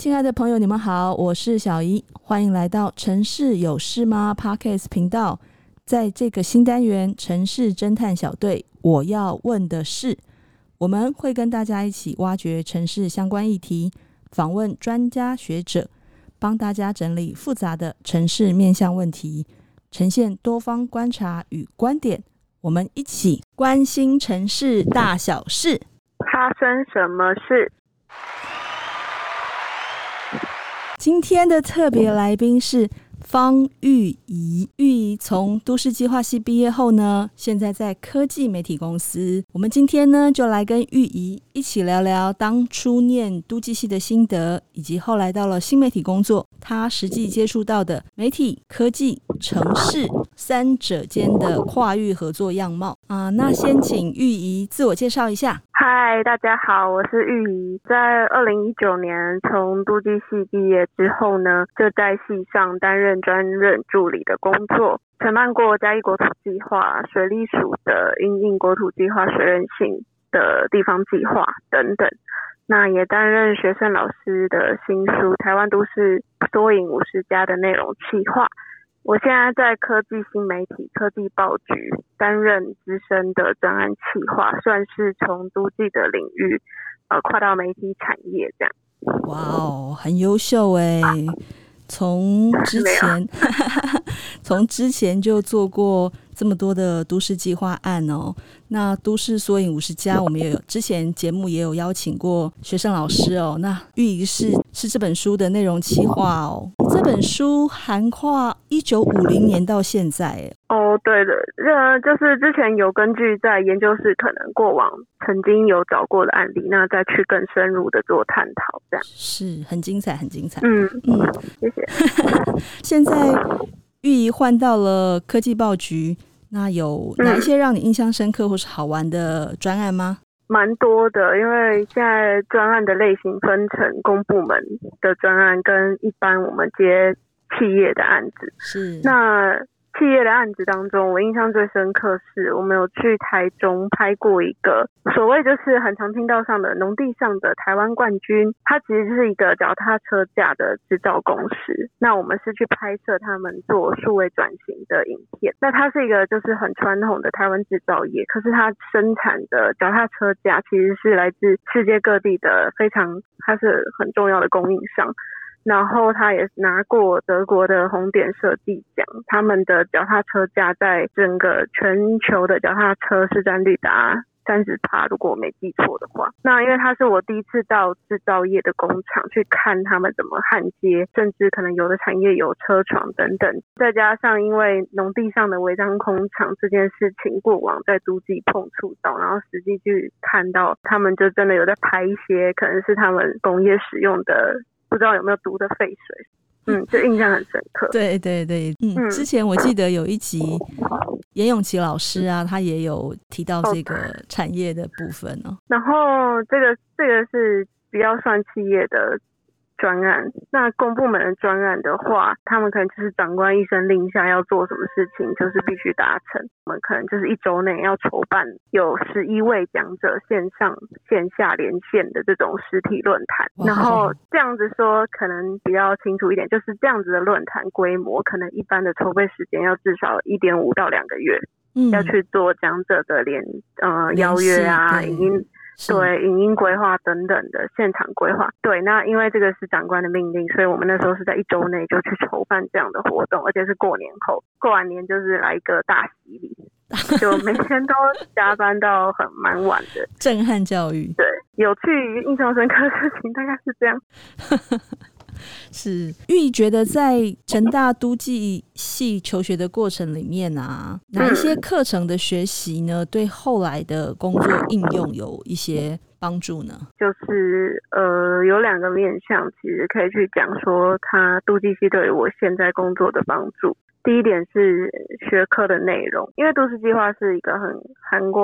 亲爱的朋友，你们好，我是小怡，欢迎来到《城市有事吗》Podcast 频道。在这个新单元“城市侦探小队”，我要问的是，我们会跟大家一起挖掘城市相关议题，访问专家学者，帮大家整理复杂的城市面向问题，呈现多方观察与观点。我们一起关心城市大小事，发生什么事？今天的特别来宾是方玉怡。玉怡从都市计划系毕业后呢，现在在科技媒体公司。我们今天呢，就来跟玉怡一起聊聊当初念都计系的心得，以及后来到了新媒体工作，她实际接触到的媒体、科技、城市三者间的跨域合作样貌啊。那先请玉怡自我介绍一下。嗨，大家好，我是玉怡。在二零一九年从都计系毕业之后呢，就在系上担任专任助理的工作，承办过嘉义国土计划、水利署的因应国土计划水韧性的地方计划等等。那也担任学生老师的新书《台湾都市缩影五十家》的内容企划。我现在在科技新媒体科技报局担任资深的专案企划，算是从都记的领域呃跨到媒体产业这样。哇哦，很优秀哎！从之前 从之前就做过这么多的都市计划案哦。那都市缩影五十家，我们也有之前节目也有邀请过学生老师哦。那玉怡是是这本书的内容企划哦。这本书涵跨一九五零年到现在哦。对的，呃，就是之前有根据在研究室可能过往曾经有找过的案例，那再去更深入的做探讨，这样是很精彩，很精彩。嗯嗯，谢谢。现在玉怡换到了科技报局。那有哪一些让你印象深刻或是好玩的专案吗？蛮多的，因为现在专案的类型分成公部门的专案跟一般我们接企业的案子。是。那企业的案子当中，我印象最深刻是我们有去台中拍过一个所谓就是很常听到上的农地上的台湾冠军，它其实是一个脚踏车架的制造公司。那我们是去拍摄他们做数位转型的影片。那它是一个就是很传统的台湾制造业，可是它生产的脚踏车架其实是来自世界各地的非常，它是很重要的供应商。然后他也拿过德国的红点设计奖，他们的脚踏车架在整个全球的脚踏车市占率达三十趴，如果我没记错的话。那因为他是我第一次到制造业的工厂去看他们怎么焊接，甚至可能有的产业有车床等等。再加上因为农地上的违章空场这件事情，过往在都计碰触到，然后实际去看到他们就真的有在排一些可能是他们工业使用的。不知道有没有毒的废水，嗯，就印象很深刻。对对对，嗯，之前我记得有一集严永琪老师啊，他也有提到这个产业的部分哦。然后这个这个是比较算企业的。专案，那公部门的专案的话，他们可能就是长官一声令下要做什么事情，就是必须达成。我们可能就是一周内要筹办有十一位讲者线上线下连线的这种实体论坛。然后这样子说可能比较清楚一点，就是这样子的论坛规模，可能一般的筹备时间要至少一点五到两个月，嗯，要去做讲者的连呃邀约啊，已经。对，影音规划等等的现场规划。对，那因为这个是长官的命令，所以我们那时候是在一周内就去筹办这样的活动，而且是过年后，过完年就是来一个大洗礼，就每天都加班到很蛮晚的，震撼教育。对，有趣、印象深刻的事情大概是这样。是玉怡觉得在成大都计系求学的过程里面啊，哪一些课程的学习呢，对后来的工作应用有一些帮助呢？就是呃，有两个面向，其实可以去讲说，他都计系对于我现在工作的帮助。第一点是学科的内容，因为都市计划是一个很涵盖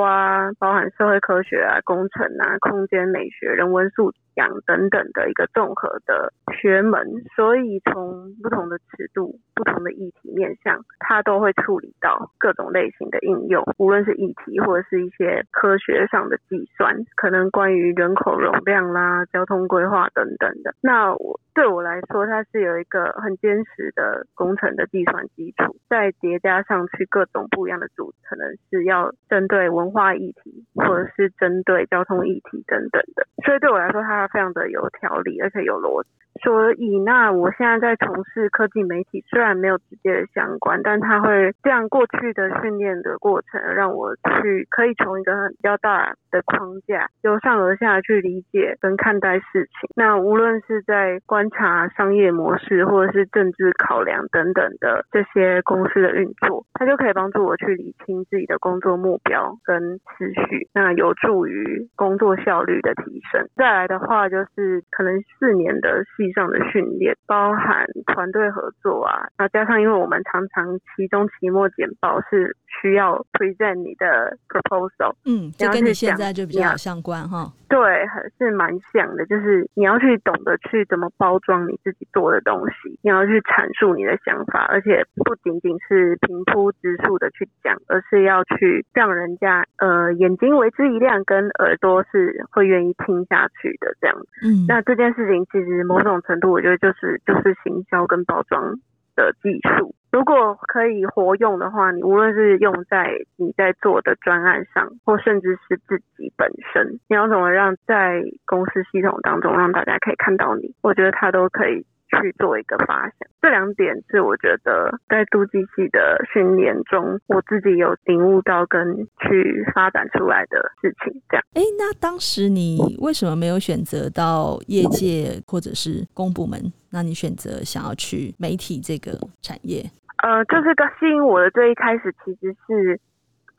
包含社会科学啊、工程啊、空间美学、人文素养等等的一个综合的学门，所以从不同的尺度、不同的议题面向，它都会处理到各种类型的应用，无论是议题或者是一些科学上的计算，可能关于人口容量啦、交通规划等等的。那我。对我来说，它是有一个很坚实的工程的计算基础，再叠加上去各种不一样的组，可能是要针对文化议题，或者是针对交通议题等等的。所以对我来说，它非常的有条理，而且有逻辑。所以，那我现在在从事科技媒体，虽然没有直接的相关，但它会这样过去的训练的过程，让我去可以从一个很比较大的框架，由上而下去理解跟看待事情。那无论是在观察商业模式，或者是政治考量等等的这些公司的运作，它就可以帮助我去理清自己的工作目标跟次序，那有助于工作效率的提升。再来的话，就是可能四年的系。上的训练包含团队合作啊，那加上因为我们常常期中、期末简报是需要 present 你的 proposal，嗯，就跟你现在就比较相关哈。对，还是蛮像的，就是你要去懂得去怎么包装你自己做的东西，你要去阐述你的想法，而且不仅仅是平铺直述的去讲，而是要去让人家呃眼睛为之一亮，跟耳朵是会愿意听下去的这样。嗯，那这件事情其实某种程度，我觉得就是就是行销跟包装的技术。如果可以活用的话，你无论是用在你在做的专案上，或甚至是自己本身，你要怎么让在公司系统当中让大家可以看到你，我觉得它都可以去做一个发想。这两点是我觉得在都计系的训练中，我自己有领悟到跟去发展出来的事情。这样，哎，那当时你为什么没有选择到业界或者是公部门？那你选择想要去媒体这个产业？呃，就是个吸引我的最一开始，其实是，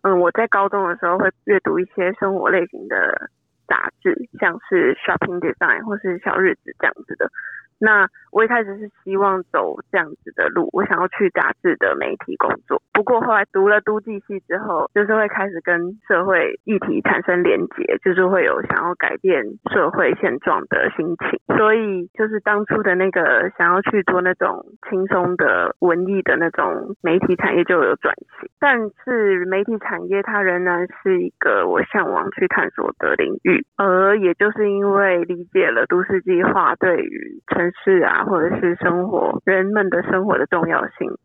嗯、呃，我在高中的时候会阅读一些生活类型的杂志，像是 Shopping Design 或是小日子这样子的。那我一开始是希望走这样子的路，我想要去杂志的媒体工作。不过后来读了都计系之后，就是会开始跟社会议题产生连结，就是会有想要改变社会现状的心情。所以就是当初的那个想要去做那种轻松的文艺的那种媒体产业就有转型。但是媒体产业它仍然是一个我向往去探索的领域，而也就是因为理解了都市计划对于城是啊，或者是生活人们的生活的重要性。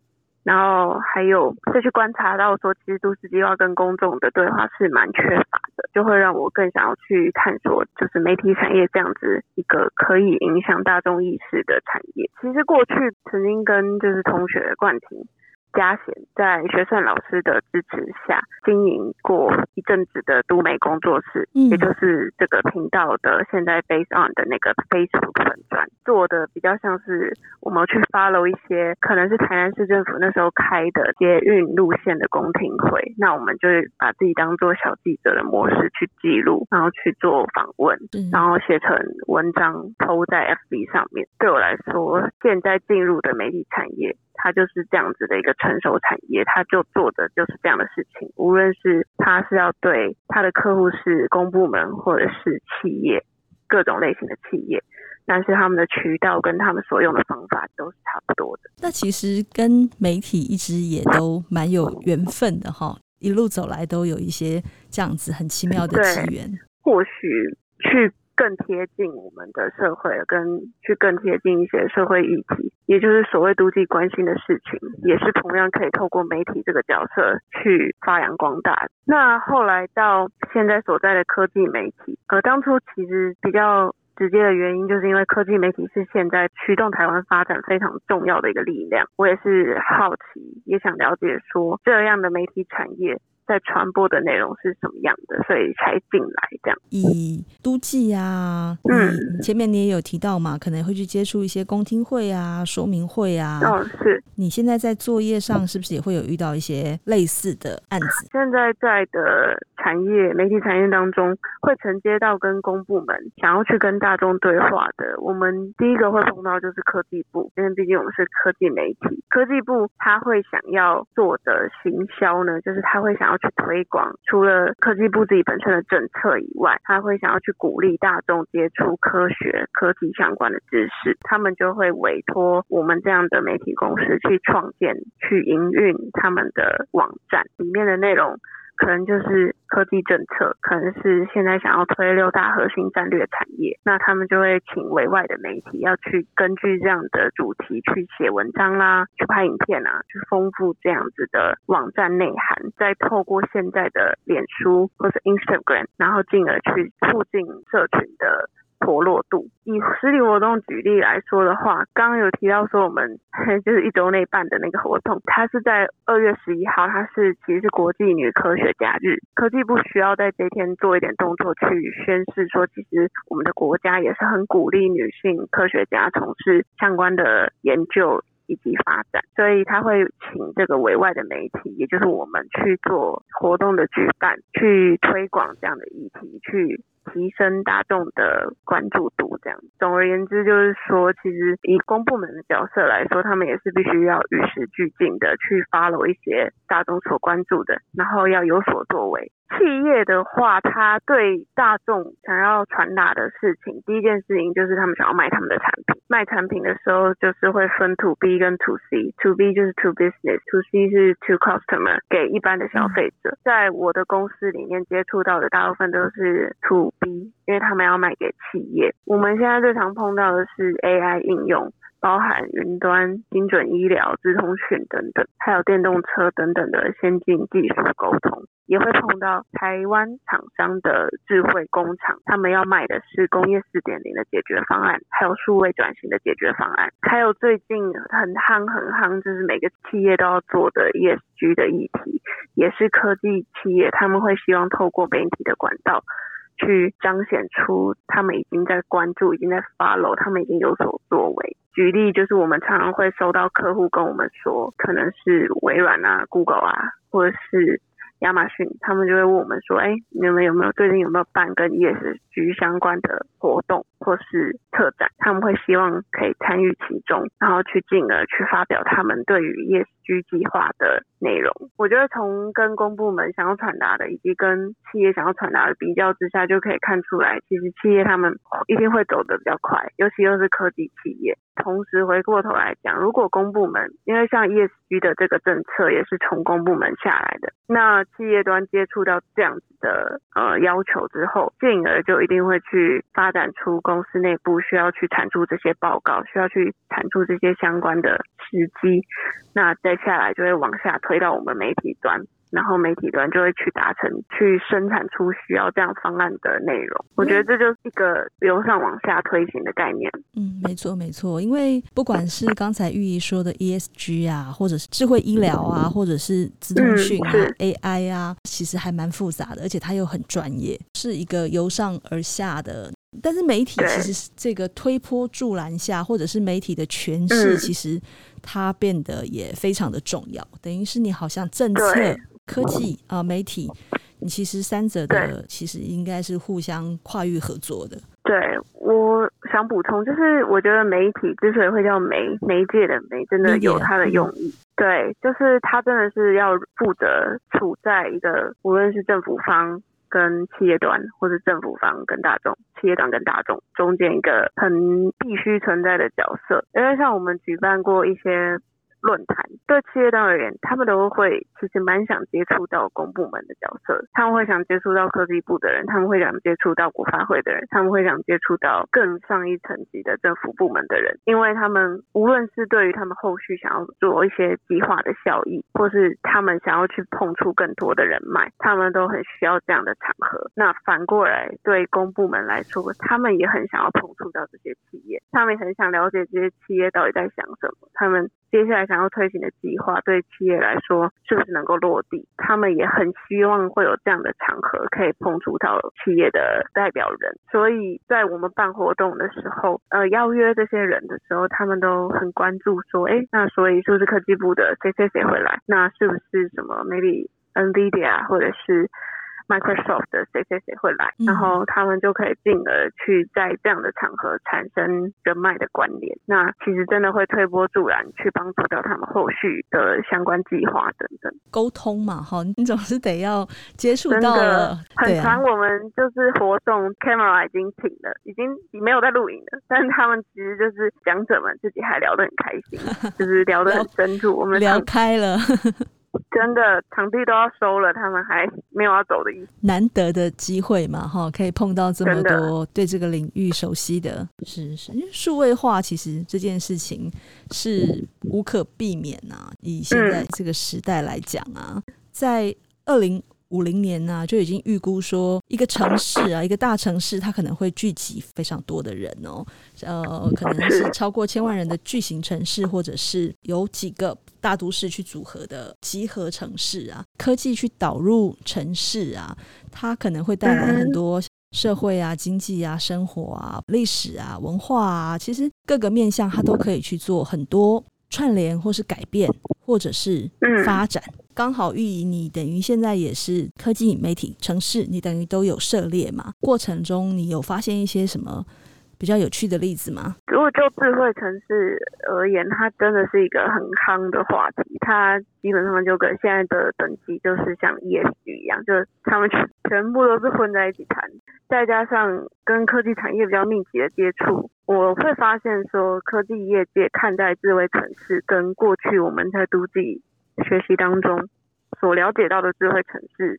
然后还有再去观察到说，其实都市计划跟公众的对话是蛮缺乏的，就会让我更想要去探索，就是媒体产业这样子一个可以影响大众意识的产业。其实过去曾经跟就是同学冠廷。嘉贤在学胜老师的支持下，经营过一阵子的都美工作室，嗯，也就是这个频道的现在 based on 的那个 Facebook 粉专，做的比较像是我们去 follow 一些可能是台南市政府那时候开的捷运路线的公听会，那我们就是把自己当做小记者的模式去记录，然后去做访问，然后写成文章 PO 在 FB 上面。对我来说，现在进入的媒体产业。它就是这样子的一个成熟产业，它就做的就是这样的事情。无论是它是要对它的客户是公部门或者是企业，各种类型的企业，但是他们的渠道跟他们所用的方法都是差不多的。那其实跟媒体一直也都蛮有缘分的哈，一路走来都有一些这样子很奇妙的机缘。或许去。更贴近我们的社会，跟去更贴近一些社会议题，也就是所谓都计关心的事情，也是同样可以透过媒体这个角色去发扬光大。那后来到现在所在的科技媒体，呃，当初其实比较直接的原因，就是因为科技媒体是现在驱动台湾发展非常重要的一个力量。我也是好奇，也想了解说这样的媒体产业。在传播的内容是什么样的，所以才进来这样。以都记啊，嗯，前面你也有提到嘛，可能会去接触一些公听会啊、说明会啊。哦，是。你现在在作业上是不是也会有遇到一些类似的案子？现在在的产业媒体产业当中，会承接到跟公部门想要去跟大众对话的，我们第一个会碰到就是科技部，因为毕竟我们是科技媒体，科技部他会想要做的行销呢，就是他会想要。去推广，除了科技部自己本身的政策以外，他会想要去鼓励大众接触科学、科技相关的知识，他们就会委托我们这样的媒体公司去创建、去营运他们的网站，里面的内容可能就是科技政策，可能是现在想要推六大核心战略产业，那他们就会请委外的媒体要去根据这样的主题去写文章啦，去拍影片啊，去丰富这样子的网站内涵，再透过现在的脸书或者 Instagram，然后进而去促进社群的。脱落度，以实体活动举例来说的话，刚刚有提到说我们 就是一周内办的那个活动，它是在二月十一号，它是其实是国际女科学家日，科技部需要在这天做一点动作去宣示说，其实我们的国家也是很鼓励女性科学家从事相关的研究以及发展，所以他会请这个委外的媒体，也就是我们去做活动的举办，去推广这样的议题，去。提升大众的关注度，这样。总而言之，就是说，其实以公部门的角色来说，他们也是必须要与时俱进的去 follow 一些大众所关注的，然后要有所作为。企业的话，他对大众想要传达的事情，第一件事情就是他们想要卖他们的产品。卖产品的时候，就是会分 to B 跟 to C。to B 就是 to business，to C 是 to customer，给一般的消费者。在我的公司里面接触到的大部分都是 to B，因为他们要卖给企业。我们现在最常碰到的是 AI 应用。包含云端、精准医疗、智通讯等等，还有电动车等等的先进技术沟通，也会碰到台湾厂商的智慧工厂，他们要卖的是工业四点零的解决方案，还有数位转型的解决方案，还有最近很夯很夯，就是每个企业都要做的 ESG 的议题，也是科技企业他们会希望透过媒体的管道。去彰显出他们已经在关注，已经在 follow，他们已经有所作为。举例就是，我们常常会收到客户跟我们说，可能是微软啊、Google 啊，或者是。亚马逊他们就会问我们说：“哎，你们有没有最近有没有办跟 ESG 相关的活动或是特展？他们会希望可以参与其中，然后去进而去发表他们对于 ESG 计划的内容。我觉得从跟公部门想要传达的，以及跟企业想要传达的比较之下，就可以看出来，其实企业他们一定会走得比较快，尤其又是科技企业。同时回过头来讲，如果公部门因为像 ESG 的这个政策也是从公部门下来的，那企业端接触到这样子的呃要求之后，进而就一定会去发展出公司内部需要去产出这些报告，需要去产出这些相关的时机，那再下来就会往下推到我们媒体端。然后媒体端就会去达成，去生产出需要这样方案的内容。我觉得这就是一个由上往下推行的概念。嗯，没错没错，因为不管是刚才玉怡说的 ESG 啊，或者是智慧医疗啊，或者是资通讯啊、嗯、AI 啊，其实还蛮复杂的，而且它又很专业，是一个由上而下的。但是媒体其实这个推波助澜下，或者是媒体的诠释，其实它变得也非常的重要。等于是你好像政策。科技啊、呃，媒体，你其实三者的其实应该是互相跨域合作的。对，我想补充，就是我觉得媒体之所以会叫媒媒介的媒，真的有它的用意。对，就是它真的是要负责处在一个无论是政府方跟企业端，或者政府方跟大众、企业端跟大众中间一个很必须存在的角色。因为像我们举办过一些。论坛对企业端而言，他们都会其实蛮想接触到公部门的角色，他们会想接触到科技部的人，他们会想接触到国发会的人，他们会想接触到更上一层级的政府部门的人，因为他们无论是对于他们后续想要做一些计划的效益，或是他们想要去碰触更多的人脉，他们都很需要这样的场合。那反过来对公部门来说，他们也很想要碰触到这些企业，他们也很想了解这些企业到底在想什么，他们。接下来想要推行的计划，对企业来说是不是能够落地？他们也很希望会有这样的场合，可以碰触到企业的代表人。所以在我们办活动的时候，呃，邀约这些人的时候，他们都很关注说，哎，那所以是不是科技部的谁谁谁会来？那是不是什么 maybe NVIDIA 或者是？Microsoft 的谁谁谁会来，然后他们就可以进而去在这样的场合产生人脉的关联。那其实真的会推波助澜，去帮助到他们后续的相关计划等等。沟通嘛，哈，你总是得要接触到了。很常我们就是活动 camera 已经停了，已经没有在录影了，但是他们其实就是讲者们自己还聊得很开心，就是聊得很深入。我们聊开了。真的场地都要收了，他们还没有要走的意思。难得的机会嘛，哈，可以碰到这么多对这个领域熟悉的，的是是。因为数位化其实这件事情是无可避免啊，以现在这个时代来讲啊，嗯、在二零。五零年呢、啊，就已经预估说，一个城市啊，一个大城市，它可能会聚集非常多的人哦，呃，可能是超过千万人的巨型城市，或者是有几个大都市去组合的集合城市啊。科技去导入城市啊，它可能会带来很多社会啊、经济啊、生活啊、历史啊、文化啊，其实各个面向它都可以去做很多串联，或是改变，或者是发展。刚好寓意，你等于现在也是科技媒体城市，你等于都有涉猎嘛？过程中你有发现一些什么比较有趣的例子吗？如果就智慧城市而言，它真的是一个很夯的话题。它基本上就跟现在的等级就是像 ESG 一样，就是他们全全部都是混在一起谈。再加上跟科技产业比较密集的接触，我会发现说，科技业界看待智慧城市跟过去我们在都计。学习当中所了解到的智慧城市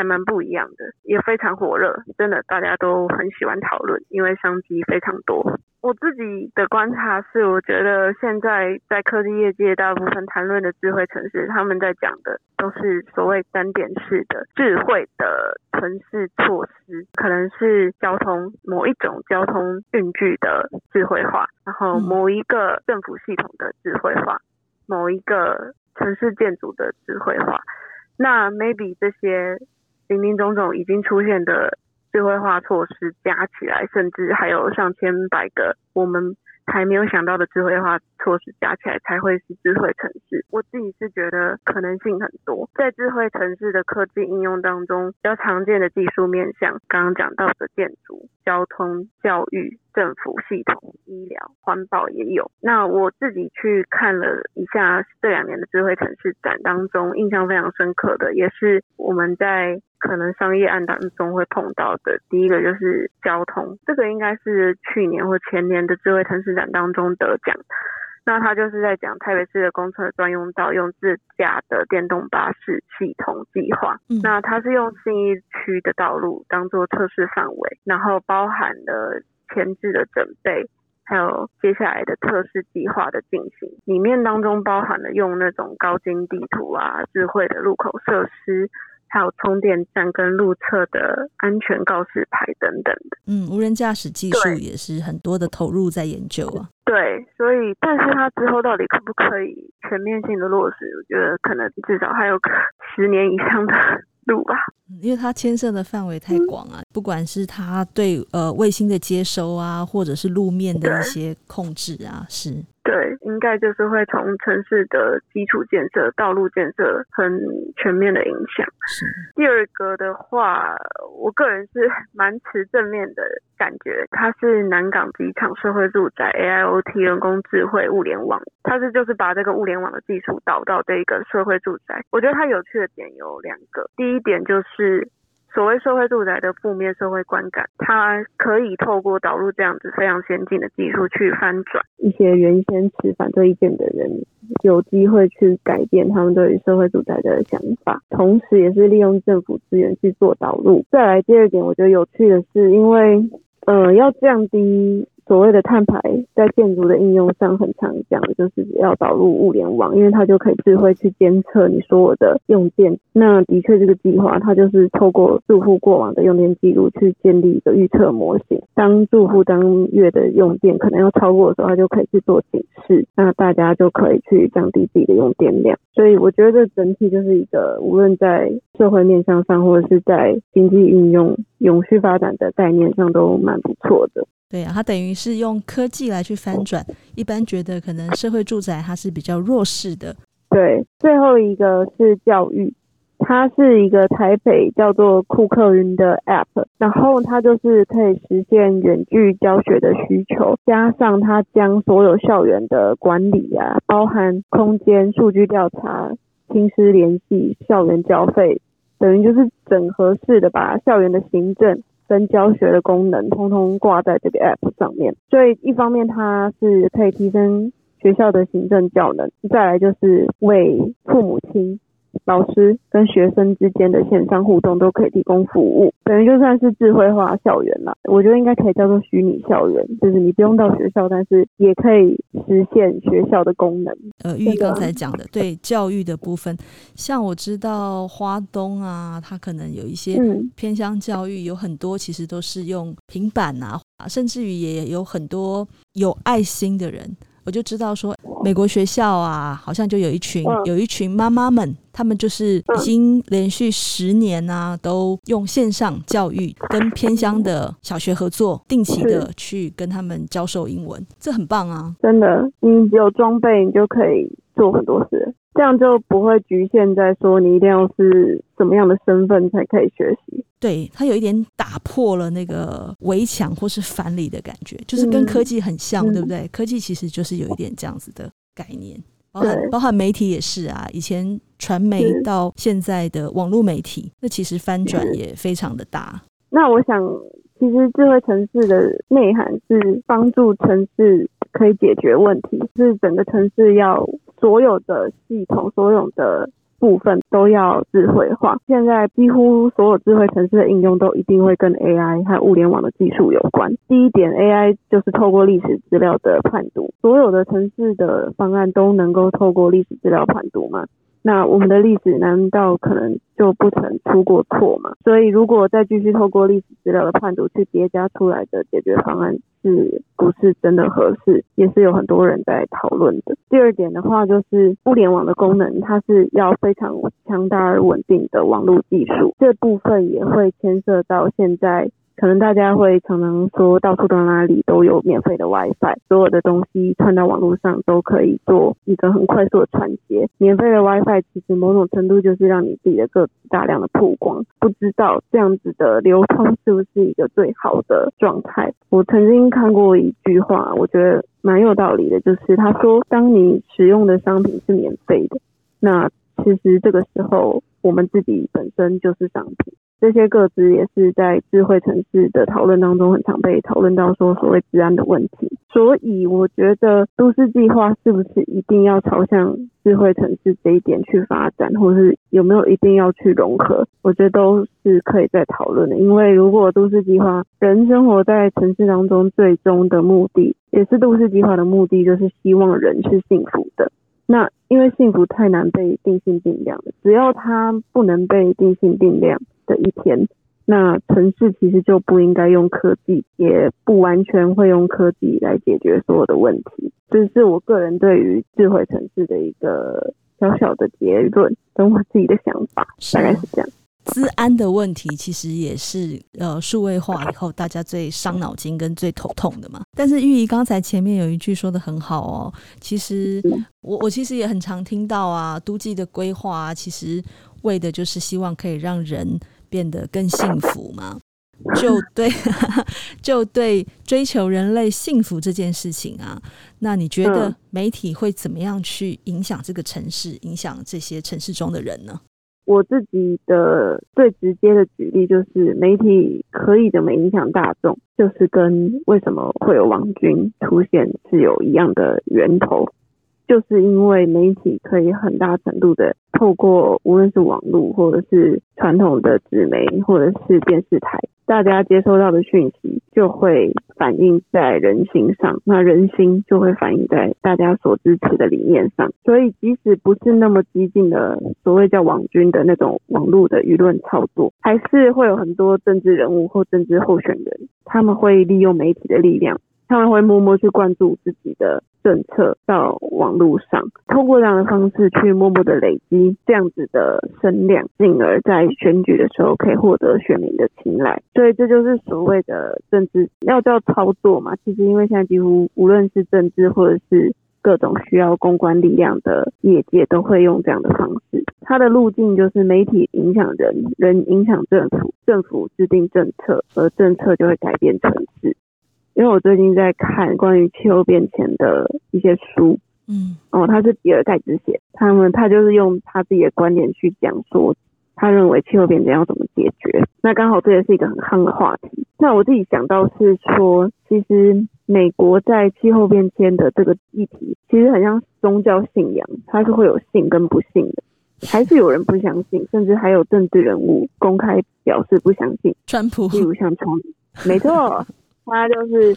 还蛮不一样的，也非常火热，真的大家都很喜欢讨论，因为商机非常多。我自己的观察是，我觉得现在在科技业界大部分谈论的智慧城市，他们在讲的都是所谓单点式的智慧的城市措施，可能是交通某一种交通运具的智慧化，然后某一个政府系统的智慧化，某一个。城市建筑的智慧化，那 maybe 这些林林总总已经出现的智慧化措施加起来，甚至还有上千百个我们。还没有想到的智慧化措施加起来才会是智慧城市。我自己是觉得可能性很多，在智慧城市的科技应用当中，比较常见的技术面向，刚刚讲到的建筑、交通、教育、政府系统、医疗、环保也有。那我自己去看了一下这两年的智慧城市展当中，印象非常深刻的，也是我们在。可能商业案当中会碰到的第一个就是交通，这个应该是去年或前年的智慧城市展当中得奖。那他就是在讲台北市的公车专用道用自驾的电动巴士系统计划。嗯、那他是用信义区的道路当做测试范围，然后包含了前置的准备，还有接下来的测试计划的进行。里面当中包含了用那种高精地图啊，智慧的路口设施。还有充电站跟路侧的安全告示牌等等的。嗯，无人驾驶技术也是很多的投入在研究啊。对，所以，但是它之后到底可不可以全面性的落实？我觉得可能至少还有个十年以上的 路吧。因为它牵涉的范围太广啊，嗯、不管是它对呃卫星的接收啊，或者是路面的一些控制啊，是。对，应该就是会从城市的基础建设、道路建设很全面的影响。是。第二个的话，我个人是 蛮持正面的感觉，它是南港机场社会住宅 AIoT 人工智慧物联网，它是就是把这个物联网的技术导到这个社会住宅。我觉得它有趣的点有两个，第一点就是。所谓社会住宅的负面社会观感，它可以透过导入这样子非常先进的技术去翻转一些原先持反对意见的人，有机会去改变他们对于社会住宅的想法，同时也是利用政府资源去做导入。再来第二点，我觉得有趣的是，因为呃要降低。所谓的碳排在建筑的应用上很常讲的就是要导入物联网，因为它就可以智慧去监测你所有的用电。那的确这个计划它就是透过住户过往的用电记录去建立一个预测模型。当住户当月的用电可能要超过的时候，它就可以去做警示，那大家就可以去降低自己的用电量。所以我觉得整体就是一个无论在社会面向上，或者是在经济运用、永续发展的概念上都蛮不错的。对啊，它等于是用科技来去翻转，一般觉得可能社会住宅它是比较弱势的。对，最后一个是教育，它是一个台北叫做酷课云的 App，然后它就是可以实现远距教学的需求，加上它将所有校园的管理啊，包含空间、数据调查、亲师联系、校园交费，等于就是整合式的把校园的行政。跟教学的功能通通挂在这个 App 上面，所以一方面它是可以提升学校的行政效能，再来就是为父母亲老师跟学生之间的线上互动都可以提供服务，等于就算是智慧化校园啦。我觉得应该可以叫做虚拟校园，就是你不用到学校，但是也可以实现学校的功能。呃，玉刚才讲的对教育的部分，像我知道花东啊，它可能有一些偏乡教育，有很多其实都是用平板啊，甚至于也有很多有爱心的人。我就知道说，美国学校啊，好像就有一群有一群妈妈们，他们就是已经连续十年啊，都用线上教育跟偏乡的小学合作，定期的去跟他们教授英文，这很棒啊！真的，你有装备，你就可以做很多事。这样就不会局限在说你一定要是什么样的身份才可以学习。对，它有一点打破了那个围墙或是藩篱的感觉，就是跟科技很像，嗯、对不对？科技其实就是有一点这样子的概念，包含包含媒体也是啊。以前传媒到现在的网络媒体，那其实翻转也非常的大。那我想，其实智慧城市的内涵是帮助城市可以解决问题，是整个城市要。所有的系统，所有的部分都要智慧化。现在几乎所有智慧城市的应用都一定会跟 AI 和物联网的技术有关。第一点，AI 就是透过历史资料的判读，所有的城市的方案都能够透过历史资料判读吗？那我们的历史难道可能就不曾出过错吗？所以，如果再继续透过历史资料的判读去叠加出来的解决方案，是不是真的合适，也是有很多人在讨论的。第二点的话，就是物联网的功能，它是要非常强大而稳定的网络技术，这部分也会牵涉到现在。可能大家会常常说，到处到哪里都有免费的 WiFi，所有的东西串到网络上都可以做一个很快速的传接。免费的 WiFi 其实某种程度就是让你自己的个子大量的曝光，不知道这样子的流通是不是一个最好的状态。我曾经看过一句话，我觉得蛮有道理的，就是他说，当你使用的商品是免费的，那其实这个时候我们自己本身就是商品。这些个资也是在智慧城市的讨论当中很常被讨论到，说所谓治安的问题。所以我觉得都市计划是不是一定要朝向智慧城市这一点去发展，或者是有没有一定要去融合？我觉得都是可以再讨论的。因为如果都市计划人生活在城市当中，最终的目的也是都市计划的目的，就是希望人是幸福的。那因为幸福太难被定性定量了，只要它不能被定性定量。的一天，那城市其实就不应该用科技，也不完全会用科技来解决所有的问题。这是我个人对于智慧城市的一个小小的结论，跟我自己的想法，大概是这样。治安的问题其实也是呃数位化以后大家最伤脑筋跟最头痛的嘛。但是玉怡刚才前面有一句说的很好哦，其实我我其实也很常听到啊，都计的规划啊，其实为的就是希望可以让人。变得更幸福吗？就对，就对，追求人类幸福这件事情啊，那你觉得媒体会怎么样去影响这个城市，影响这些城市中的人呢？我自己的最直接的举例就是，媒体可以怎么影响大众，就是跟为什么会有网军出现是有一样的源头。就是因为媒体可以很大程度的透过无论是网络或者是传统的纸媒或者是电视台，大家接收到的讯息就会反映在人心上，那人心就会反映在大家所支持的理念上。所以即使不是那么激进的所谓叫网军的那种网络的舆论操作，还是会有很多政治人物或政治候选人，他们会利用媒体的力量。他们会默默去关注自己的政策到网络上，通过这样的方式去默默的累积这样子的声量，进而在选举的时候可以获得选民的青睐。所以这就是所谓的政治要叫操作嘛。其实因为现在几乎无论是政治或者是各种需要公关力量的业界，都会用这样的方式。它的路径就是媒体影响人，人影响政府，政府制定政策，而政策就会改变城市。因为我最近在看关于气候变迁的一些书，嗯，哦，他是比尔盖茨写，他们他就是用他自己的观点去讲说，他认为气候变迁要怎么解决。那刚好这也是一个很夯的话题。那我自己想到是说，其实美国在气候变迁的这个议题，其实很像宗教信仰，它是会有信跟不信的。还是有人不相信，甚至还有政治人物公开表示不相信。川普，例如像川普，没错，他就是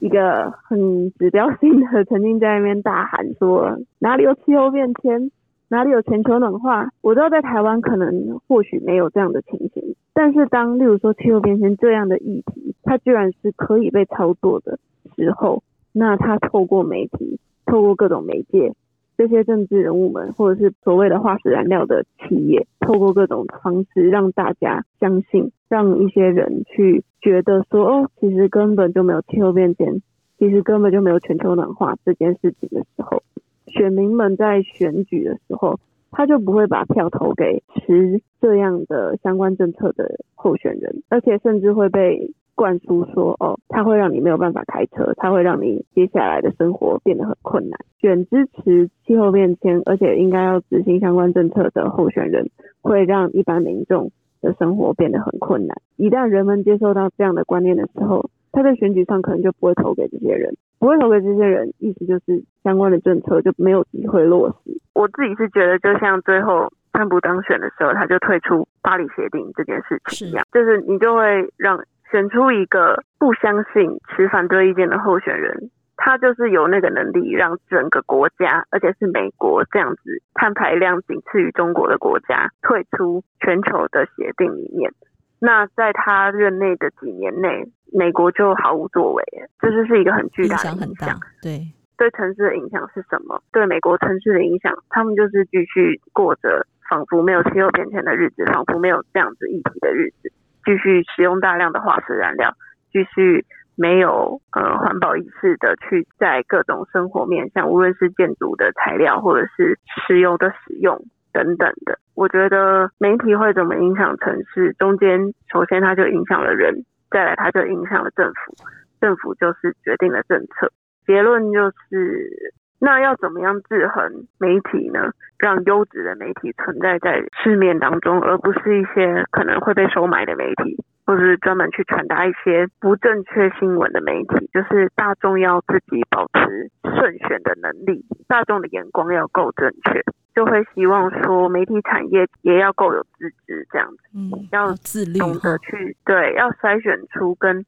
一个很指标性的，曾经在那边大喊说哪里有气候变迁，哪里有全球暖化。我知道在台湾可能或许没有这样的情形，但是当例如说气候变迁这样的议题，它居然是可以被操作的时候，那他透过媒体，透过各种媒介。这些政治人物们，或者是所谓的化石燃料的企业，透过各种方式让大家相信，让一些人去觉得说，哦，其实根本就没有气候变迁，其实根本就没有全球暖化这件事情的时候，选民们在选举的时候，他就不会把票投给持这样的相关政策的候选人，而且甚至会被。灌输说哦，它会让你没有办法开车，它会让你接下来的生活变得很困难。选支持气候变迁，而且应该要执行相关政策的候选人，会让一般民众的生活变得很困难。一旦人们接受到这样的观念的时候，他在选举上可能就不会投给这些人，不会投给这些人，意思就是相关的政策就没有机会落实。我自己是觉得，就像最后川普当选的时候，他就退出巴黎协定这件事情一样，就是你就会让。选出一个不相信、持反对意见的候选人，他就是有那个能力让整个国家，而且是美国这样子碳排量仅次于中国的国家退出全球的协定里面。那在他任内的几年内，美国就毫无作为，这就是一个很巨大的影响。很大。对，对城市的影响是什么？对美国城市的影响，他们就是继续过着仿佛没有气候变迁的日子，仿佛没有这样子议题的日子。继续使用大量的化石燃料，继续没有呃环保意识的去在各种生活面向，无论是建筑的材料或者是石油的使用等等的，我觉得媒体会怎么影响城市？中间首先它就影响了人，再来它就影响了政府，政府就是决定了政策。结论就是。那要怎么样制衡媒体呢？让优质的媒体存在在市面当中，而不是一些可能会被收买的媒体，或是专门去传达一些不正确新闻的媒体。就是大众要自己保持慎选的能力，大众的眼光要够正确，就会希望说媒体产业也要够有自知，这样子，嗯，要自律，懂得去对，要筛选出跟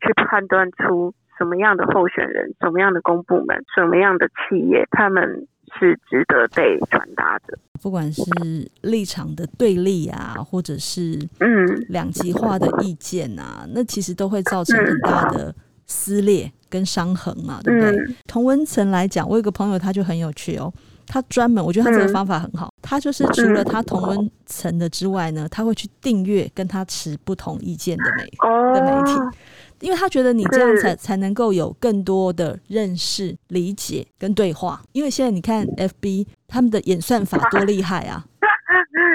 去判断出。什么样的候选人，什么样的公部门，什么样的企业，他们是值得被传达的。不管是立场的对立啊，或者是嗯两极化的意见啊，那其实都会造成很大的撕裂跟伤痕嘛，对不对？嗯、同温层来讲，我有个朋友他就很有趣哦，他专门我觉得他这个方法很好，他就是除了他同温层的之外呢，他会去订阅跟他持不同意见的媒的媒体。因为他觉得你这样才才能够有更多的认识、理解跟对话。因为现在你看 FB 他们的演算法多厉害啊！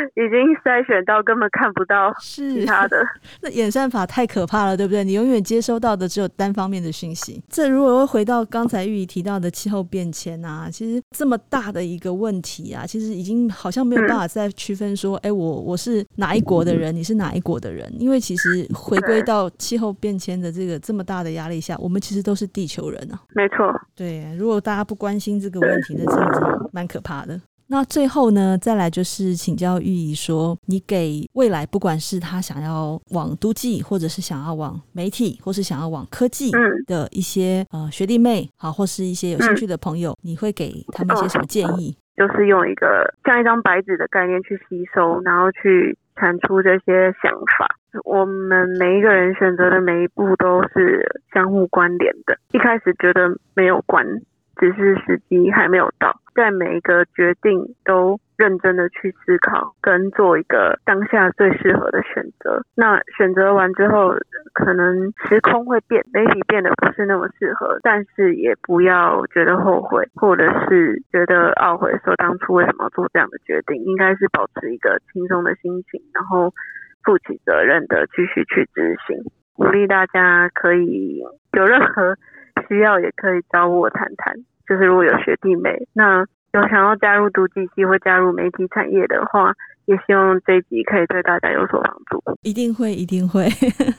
已经筛选到根本看不到其他的，那演算法太可怕了，对不对？你永远接收到的只有单方面的讯息。这如果会回到刚才玉怡提到的气候变迁啊，其实这么大的一个问题啊，其实已经好像没有办法再区分说，哎、嗯，我我是哪一国的人，你是哪一国的人？因为其实回归到气候变迁的这个这么大的压力下，我们其实都是地球人啊。没错，对。如果大家不关心这个问题，那真的蛮可怕的。那最后呢，再来就是请教玉怡说，你给未来不管是他想要往都计，或者是想要往媒体，或是想要往科技的一些、嗯、呃学弟妹，好，或是一些有兴趣的朋友，嗯、你会给他们一些什么建议？就是用一个像一张白纸的概念去吸收，然后去产出这些想法。我们每一个人选择的每一步都是相互关联的。一开始觉得没有关。只是时机还没有到，在每一个决定都认真的去思考，跟做一个当下最适合的选择。那选择完之后，可能时空会变，媒体变得不是那么适合，但是也不要觉得后悔，或者是觉得懊悔，说当初为什么做这样的决定。应该是保持一个轻松的心情，然后负起责任的继续去执行。鼓励大家可以有任何。需要也可以找我谈谈，就是如果有学弟妹，那有想要加入读机系或加入媒体产业的话，也希望这一集可以对大家有所帮助。一定会，一定会。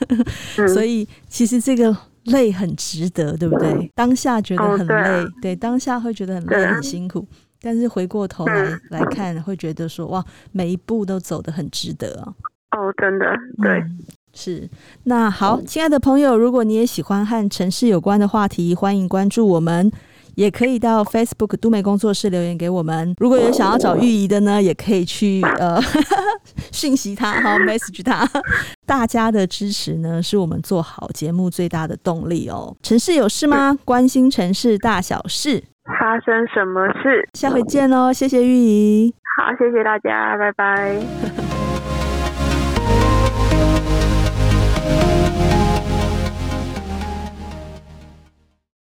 所以其实这个累很值得，对不对？当下觉得很累，哦对，当下会觉得很累、很辛苦，但是回过头来来看，会觉得说哇，每一步都走得很值得啊。哦，真的，对。嗯是，那好，亲爱的朋友，如果你也喜欢和城市有关的话题，欢迎关注我们，也可以到 Facebook 都美工作室留言给我们。如果有想要找玉怡的呢，也可以去呃 讯息他，好 message 他。大家的支持呢，是我们做好节目最大的动力哦。城市有事吗？关心城市大小事，发生什么事？下回见哦，谢谢玉怡。好，谢谢大家，拜拜。